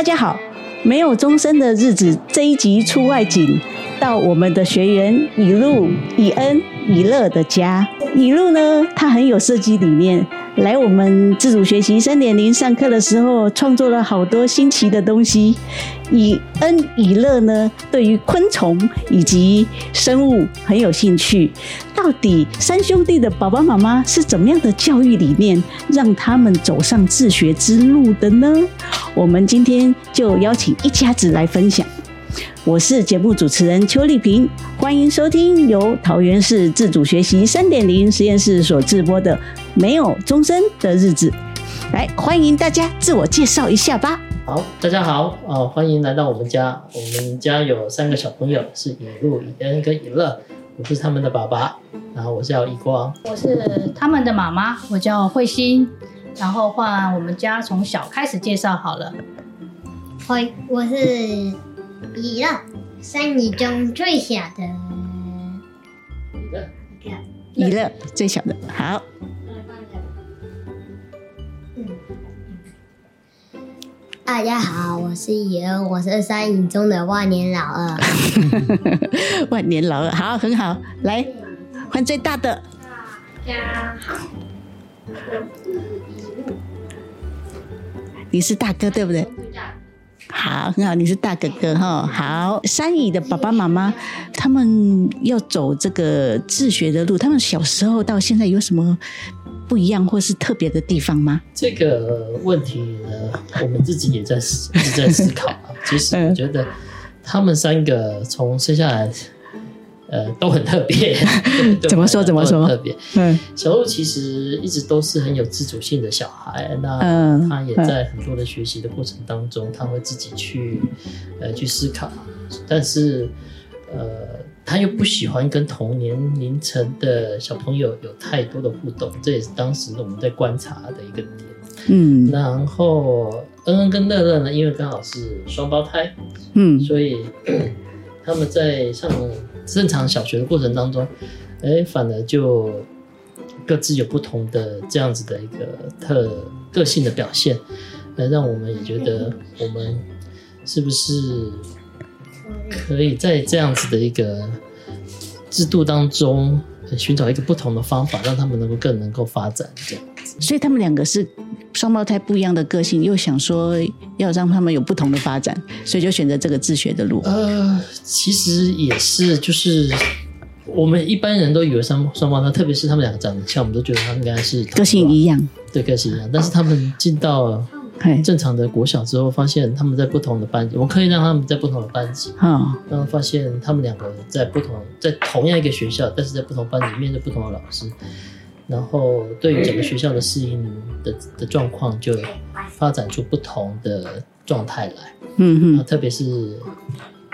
大家好，没有终身的日子这一集出外景，到我们的学员以路、以恩、以乐的家。以路呢，他很有设计理念。来我们自主学习三点零上课的时候，创作了好多新奇的东西。以恩以乐呢，对于昆虫以及生物很有兴趣。到底三兄弟的爸爸妈妈是怎么样的教育理念，让他们走上自学之路的呢？我们今天就邀请一家子来分享。我是节目主持人邱丽萍，欢迎收听由桃园市自主学习三点零实验室所制播的《没有钟声的日子》。来，欢迎大家自我介绍一下吧。好，大家好，哦，欢迎来到我们家。我们家有三个小朋友，是以路、以恩跟以乐。我是他们的爸爸，然后我叫易光。我是他们的妈妈，我叫慧心。然后换我们家从小开始介绍好了。欢，我是。以乐，三姨中最小的。以乐，最小的。好。大家好，我是以恩，我是山影中的万年老二。万年老二，好，很好。来，换最大的。大家好，你是大哥，对不对？好，很好，你是大哥哥哈。好，三姨的爸爸妈妈，他们要走这个自学的路，他们小时候到现在有什么不一样或是特别的地方吗？这个问题呢，我们自己也在思，一直在思考啊。其实我觉得他们三个从生下来。呃，都很特别。怎么说？怎么说？特别。嗯，小鹿其实一直都是很有自主性的小孩。那他也在很多的学习的过程当中，他会自己去呃去思考。但是呃，他又不喜欢跟同年龄层的小朋友有太多的互动，这也是当时我们在观察的一个点。嗯，然后恩恩跟乐乐呢，因为刚好是双胞胎，嗯，所以他们在上。正常小学的过程当中，哎，反而就各自有不同的这样子的一个特个性的表现，来让我们也觉得我们是不是可以在这样子的一个制度当中寻找一个不同的方法，让他们能够更能够发展这样子。所以他们两个是双胞胎不一样的个性，又想说要让他们有不同的发展，所以就选择这个自学的路。呃，其实也是，就是我们一般人都以为双双胞胎，特别是他们两个长得像，我们都觉得他们应该是个性一样，对，个性一样。但是他们进到正常的国小之后，发现他们在不同的班级，我可以让他们在不同的班级，嗯，然后发现他们两个在不同，在同样一个学校，但是在不同班级面对不同的老师。然后，对于整个学校的适应的的状况，就发展出不同的状态来。嗯嗯，特别是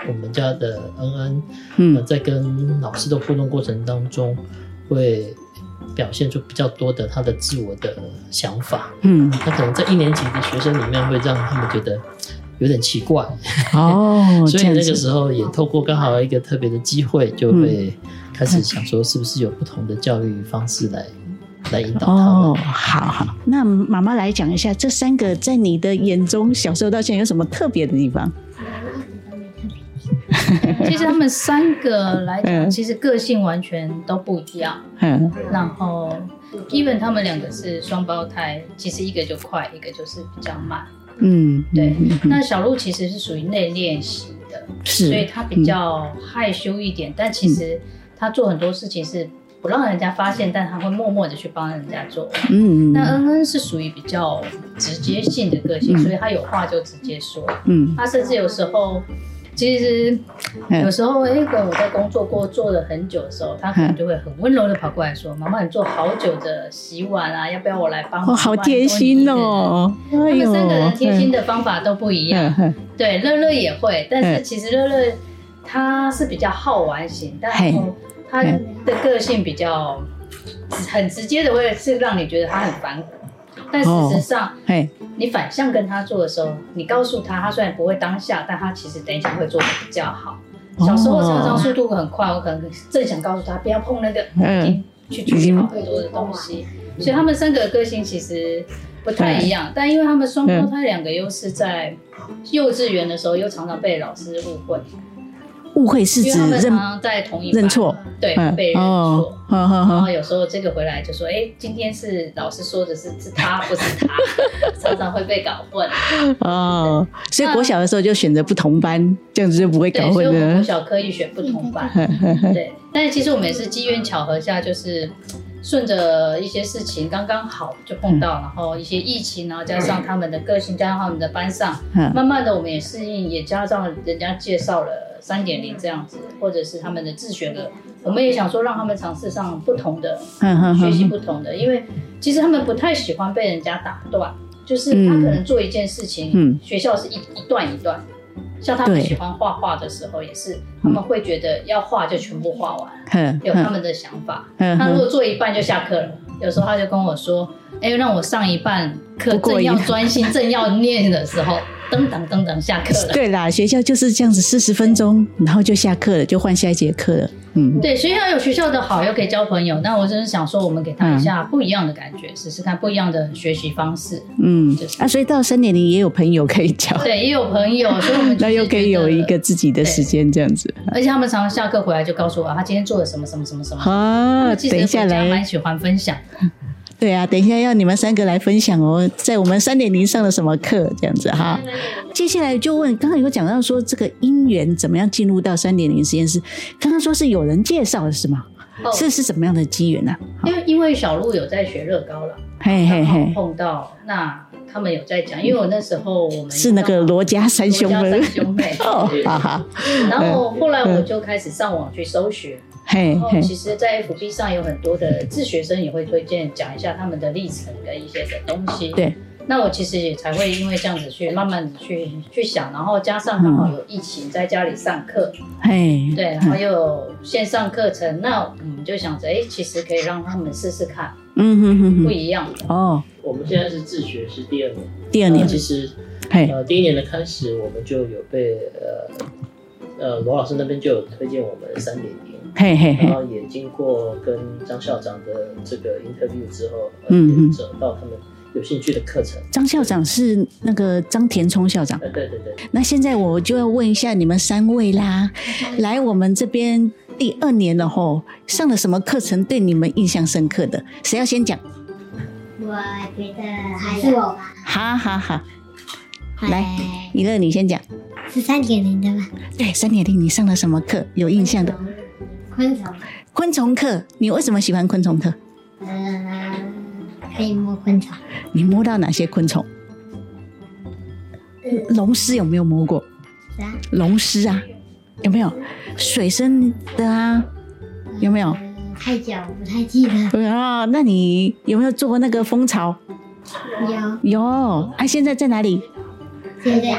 我们家的恩恩，嗯，在跟老师的互动过程当中，会表现出比较多的他的自我的想法。嗯，他可能在一年级的学生里面，会让他们觉得有点奇怪。哦，所以那个时候也透过刚好一个特别的机会，就会开始想说，是不是有不同的教育方式来。来引导哦，好好，那妈妈来讲一下，这三个在你的眼中，小时候到现在有什么特别的地方？其实他们三个来讲，其实个性完全都不一样。嗯，然后，even 他们两个是双胞胎，其实一个就快，一个就是比较慢。嗯，对。那小鹿其实是属于内敛型的，是，所以他比较害羞一点，但其实他做很多事情是。不让人家发现，但他会默默的去帮人家做。嗯，那恩恩是属于比较直接性的个性，嗯、所以他有话就直接说。嗯，他甚至有时候，其实有时候，哎，跟我在工作过做了很久的时候，他可能就会很温柔的跑过来说：“妈妈，你做好久的洗碗啊，要不要我来帮？”哦，好贴心哦！他们三个人贴心的方法都不一样。嗯、对，乐乐也会，但是其实乐乐他是比较好玩型，但是。他的个性比较很直接的，会是让你觉得他很反骨，但事实上，你反向跟他做的时候，你告诉他，他虽然不会当下，但他其实等一下会做的比较好。小时候常常速度很快，我可能正想告诉他不要碰那个，已经去处理好很多的东西。所以他们三个个性其实不太一样。但因为他们双胞胎两个又是在幼稚园的时候，又常常被老师误会。误会是指认常常在同一班认错，对，被认错。然后有时候这个回来就说：“哎，今天是老师说的是是他，不是他。”常常会被搞混。哦，所以国小的时候就选择不同班，这样子就不会搞混了。所以我们国小刻意选不同班。对，但是其实我们也是机缘巧合下，就是顺着一些事情刚刚好就碰到，然后一些疫情，然后加上他们的个性，加上他们的班上，慢慢的我们也适应，也加上人家介绍了。三点零这样子，或者是他们的自学的，我们也想说让他们尝试上不同的，学习不同的，因为其实他们不太喜欢被人家打断，就是他可能做一件事情，学校是一一段一段，像他们喜欢画画的时候也是，他们会觉得要画就全部画完，有他们的想法。他如果做一半就下课了，有时候他就跟我说：“哎，让我上一半课，正要专心，正要念的时候。”噔噔噔噔，下课了。对啦，学校就是这样子，四十分钟，然后就下课了，就换下一节课了。嗯，对，学校有学校的好，又可以交朋友。那我真是想说，我们给他一下不一样的感觉，试试看不一样的学习方式。嗯，就是啊，所以到三点零也有朋友可以交。对，也有朋友，所以我们 那又可以有一个自己的时间这样子。而且他们常常下课回来就告诉我，他今天做了什么什么什么什么。啊，等一下来，蛮喜欢分享。对啊，等一下要你们三个来分享哦，在我们三点零上了什么课这样子哈。接下来就问，刚刚有讲到说这个因缘怎么样进入到三点零实验室？刚刚说是有人介绍的是吗？这、哦、是什么样的机缘呢？因为因为小鹿有在学乐高了，嘿嘿嘿，碰到那他们有在讲，因为我那时候我们是那个罗家三兄妹，三兄妹 哦，哈哈。然后后来我就开始上网去搜寻。然后其实，在 FB 上有很多的自学生也会推荐讲一下他们的历程跟一些的东西。对，那我其实也才会因为这样子去慢慢的去去想，然后加上刚好有疫情在家里上课，嘿，对，然后又有线上课程，那我们就想着，哎，其实可以让他们试试看，嗯哼哼，不一样的哦。我们现在是自学是第二年，第二年其实，呃，第一年的开始我们就有被呃呃罗老师那边就有推荐我们三点零。嘿嘿嘿，然后也经过跟张校长的这个 interview 之后，嗯嗯，找到他们有兴趣的课程。张校长是那个张田聪校长。对对对。那现在我就要问一下你们三位啦，来我们这边第二年了吼，上了什么课程对你们印象深刻的？谁要先讲？我觉得还是我吧。好好好，来，一乐你先讲。是三点零的吗？对，三点零，你上了什么课？有印象的？昆虫，昆虫课，你为什么喜欢昆虫课？嗯，可以摸昆虫。你摸到哪些昆虫？龙虱有没有摸过？啥？龙虱啊，有没有？水生的啊，有没有？呃、太久不太记得。啊、哦，那你有没有做过那个蜂巢？有。有啊，现在在哪里？现在在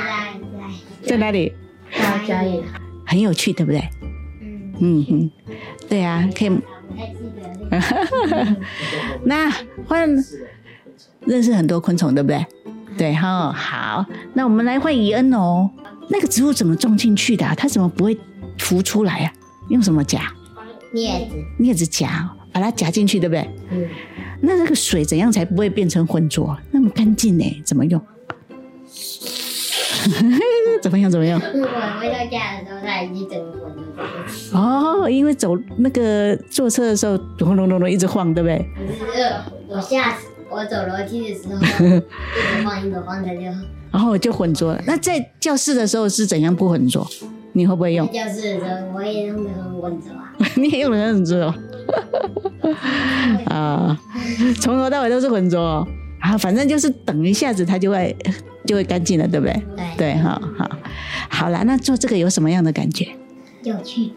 在在哪里？在家里。很有趣，对不对？嗯哼，对啊，可以。那换认识很多昆虫，对不对？对哈，好。那我们来换怡恩哦。那个植物怎么种进去的？它怎么不会浮出来啊？用什么夹？镊子。镊子夹，把它夹进去，对不对？嗯。那那个水怎样才不会变成浑浊？那么干净呢？怎么用？怎么样？怎么样？我回到家的时候，它已经整个混了。哦，因为走那个坐车的时候，咚咚咚咚一直晃，对不对？不是，我下我走楼梯的时候，一直晃一直晃的就。然后我就混浊了。那在教室的时候是怎样不混浊？你会不会用？教室的时候，我也用的很混浊啊。你也用的很混浊？啊，从头到尾都是混浊啊，反正就是等一下子它就会。就会干净了，对不对？对，对，好好，好了，那做这个有什么样的感觉？有趣，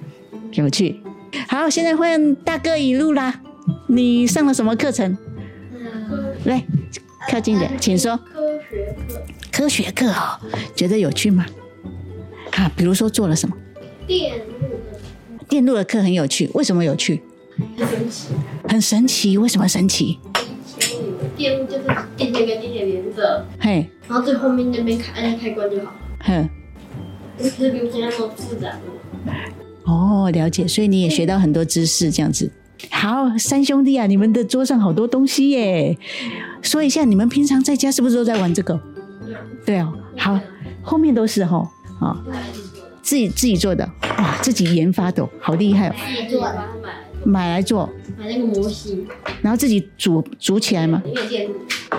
有趣。好，现在换大哥一路啦。你上了什么课程？嗯、来，靠近点，请说。科学课。科学课哦，觉得有趣吗？啊，比如说做了什么？电路。电路的课很有趣，为什么有趣？很神奇。很神奇，为什么神奇？电路就是电线跟电线连着，嘿，然后最后面那边开按开关就好，哼，不是比现在那么复杂。哦，了解，所以你也学到很多知识，这样子。好，三兄弟啊，你们的桌上好多东西耶。说一下，你们平常在家是不是都在玩这个？对哦，好，后面都是哈啊，自己自己做的哇，自己研发的，好厉害哦。自己做的，买来做，买那个模型，然后自己组组起来嘛。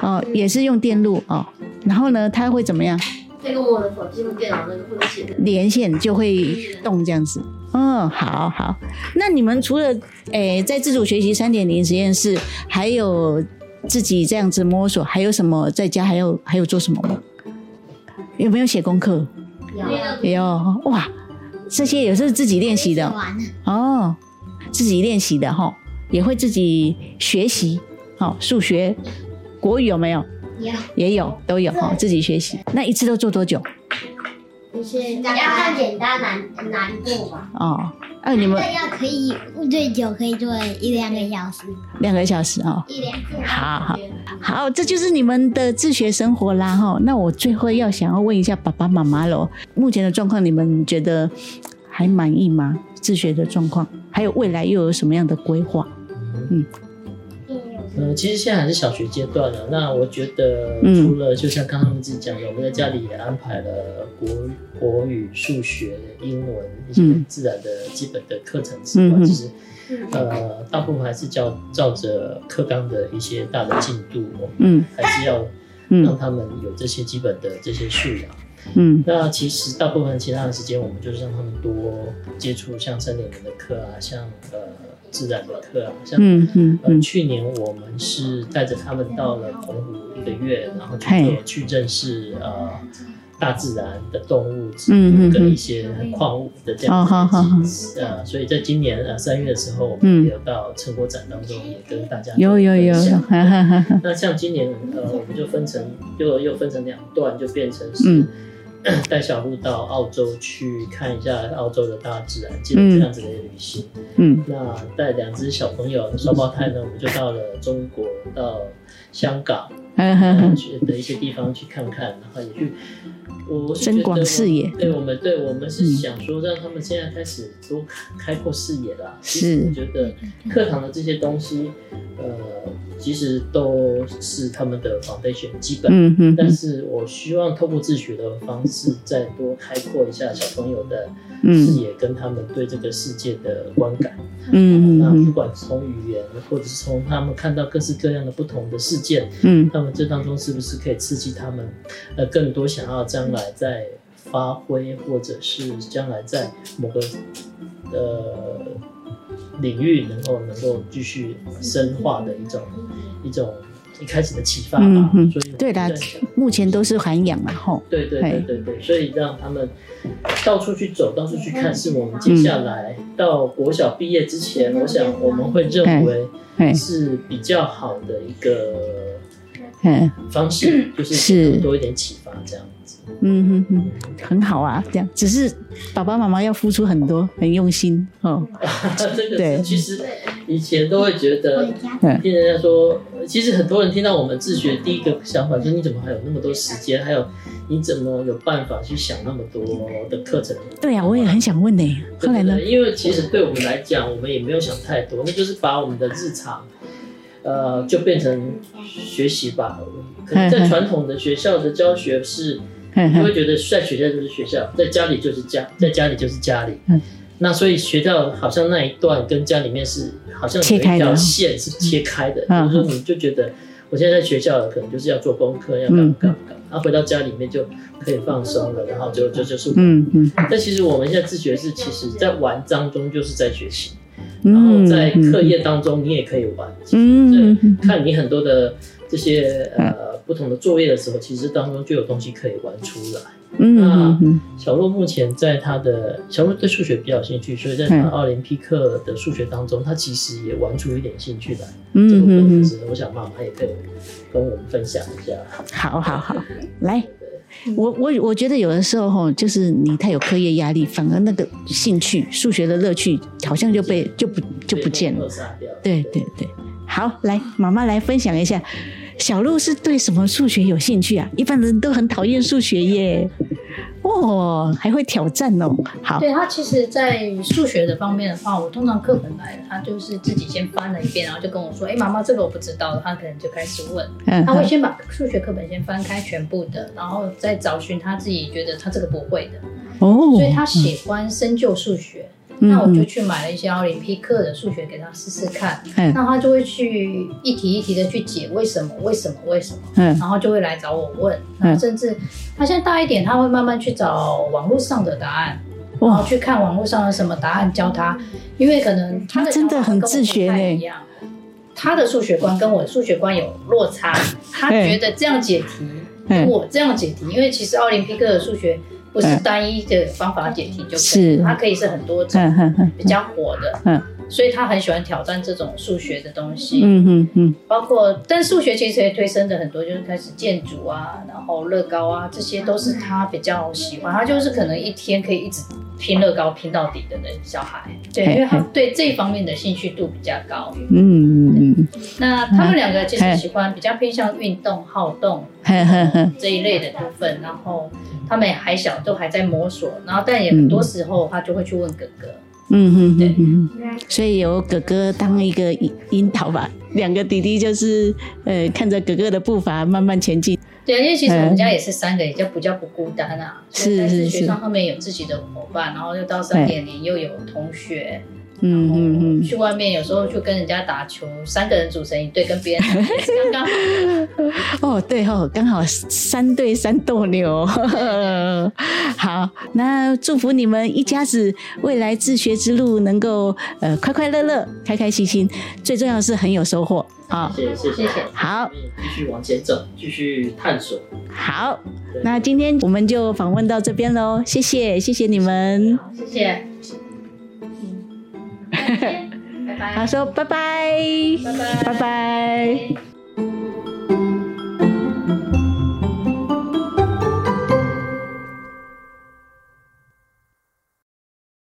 哦，也是用电路哦。然后呢，它会怎么样？这个我的手机和电脑那个会连线，连线就会动这样子。嗯，好好。那你们除了诶、欸、在自主学习三点零实验室，还有自己这样子摸索，还有什么在家还有还有做什么吗？有没有写功课？有有哇，这些也是自己练习的哦，自己练习的哈，也会自己学习。好，数学、国语有没有？有也有都有哈，自己学习。那一次都做多久？就是要看简单难难度吧。哦，哎、啊，你们要可以最久可以做一两个小时。两个小时哦。一两个。好好好，这就是你们的自学生活啦哈。那我最后要想要问一下爸爸妈妈喽，目前的状况你们觉得还满意吗？自学的状况，还有未来又有什么样的规划？嗯。呃，其实现在还是小学阶段了。那我觉得，除了就像刚刚他们自己讲的，我们在家里也安排了国国语、数学、英文一些自然的基本的课程之外，其实呃，大部分还是照照着课纲的一些大的进度，嗯，还是要让他们有这些基本的这些素养。嗯，那其实大部分其他的时间，我们就是让他们多接触像三点零的课啊，像呃。自然的课啊，像嗯嗯，呃，去年我们是带着他们到了澎湖一个月，然后去做去认识呃大自然的动物，嗯跟一些矿物的这样子，呃，所以在今年呃三月的时候，我们也有到成果展当中也跟大家有有有，那像今年呃，我们就分成又又分成两段，就变成是。带小鹿到澳洲去看一下澳洲的大自然，记得这样子的旅行。嗯，那带两只小朋友双胞胎呢，我们就到了中国，到香港，嗯去的一些地方去看看，然后也去。我是觉得，视野。对我们，对我们是想说，让他们现在开始多开阔视野啦。是，我觉得课堂的这些东西，呃，其实都是他们的 foundation 基本。嗯嗯。但是我希望透过自学的方式，再多开阔一下小朋友的视野，跟他们对这个世界的观感。嗯。那不管从语言，或者是从他们看到各式各样的不同的事件，嗯，那么这当中是不是可以刺激他们，呃，更多想要将来在发挥，或者是将来在某个呃领域能够能够继续深化的一种一种一开始的启发吧。所以对的，目前都是涵养嘛，吼。对对对对对，所以让他们到处去走，到处去看，是我们接下来到国小毕业之前，我想我们会认为是比较好的一个。嗯，方式就是多一点启发这样子。嗯哼哼，很好啊，这样只是爸爸妈妈要付出很多，很用心哦。这个对，其实以前都会觉得，听人家说，其实很多人听到我们自学，第一个想法就是你怎么还有那么多时间，还有你怎么有办法去想那么多的课程？对呀，我也很想问呢。后来呢？因为其实对我们来讲，我们也没有想太多，那就是把我们的日常。呃，就变成学习吧。可能在传统的学校的教学是，你会觉得在学校就是学校，在家里就是家，在家里就是家里。那所以学校好像那一段跟家里面是好像有一条线是切开的，就是说你就觉得我现在在学校可能就是要做功课，要干嘛干嘛，然后回到家里面就可以放松了，然后就就就是嗯嗯。但其实我们现在自学是，其实在玩当中就是在学习。然后在课业当中，你也可以玩。嗯，看你很多的这些呃不同的作业的时候，其实当中就有东西可以玩出来。嗯，那小洛目前在他的小洛对数学比较有兴趣，所以在他奥林匹克的数学当中，他其实也玩出一点兴趣来。嗯，这部分是我想妈妈也可以跟我们分享一下。好好好，来。我我我觉得有的时候哈，就是你太有课业压力，反而那个兴趣、数学的乐趣好像就被就不就不见了。对对对，好，来妈妈来分享一下，小鹿是对什么数学有兴趣啊？一般人都很讨厌数学耶。哦，还会挑战哦。好，对他其实，在数学的方面的话，我通常课本来了，他就是自己先翻了一遍，然后就跟我说：“哎，妈妈，这个我不知道。”他可能就开始问，他会先把数学课本先翻开全部的，然后再找寻他自己觉得他这个不会的。哦，所以他喜欢深究数学。那我就去买了一些奥林匹克的数学给他试试看，嗯、那他就会去一题一题的去解为什么为什么为什么，嗯、然后就会来找我问，那甚至他现在大一点，他会慢慢去找网络上的答案，然后去看网络上的什么答案教他，因为可能他的真的很自学一样，他的数学观跟我的数学观有落差，他觉得这样解题跟我这样解题，因为其实奥林匹克的数学。不是单一的方法解题就可以，是。它可以是很多种比较火的，所以他很喜欢挑战这种数学的东西，嗯嗯嗯、包括但数学其实也推升的很多，就是开始建筑啊，然后乐高啊，这些都是他比较喜欢，他就是可能一天可以一直拼乐高拼到底的那小孩，对，因为他对这一方面的兴趣度比较高，嗯嗯，那他们两个其实喜欢比较偏向运动好动这一类的部分，然后。他们还小，都还在摸索，然后但也很多时候他就会去问哥哥，嗯哼，对，所以由哥哥当一个引引导吧，两个弟弟就是呃看着哥哥的步伐慢慢前进。对，因为其实我们家也是三个，也就比较不孤单啊，是是是，学校后面有自己的伙伴，然后又到三点零又有同学。嗯嗯嗯嗯，去外面有时候就跟人家打球，三个人组成一队，跟别人 刚刚好。哦，对哦，刚好三对三斗牛。好，那祝福你们一家子未来自学之路能够呃快快乐乐、开开心心，最重要是很有收获。好，谢谢谢谢。好，继续往前走，继续探索。好，那今天我们就访问到这边喽，谢谢谢谢你们，好，谢谢。拜拜，他说拜拜，拜拜，拜拜。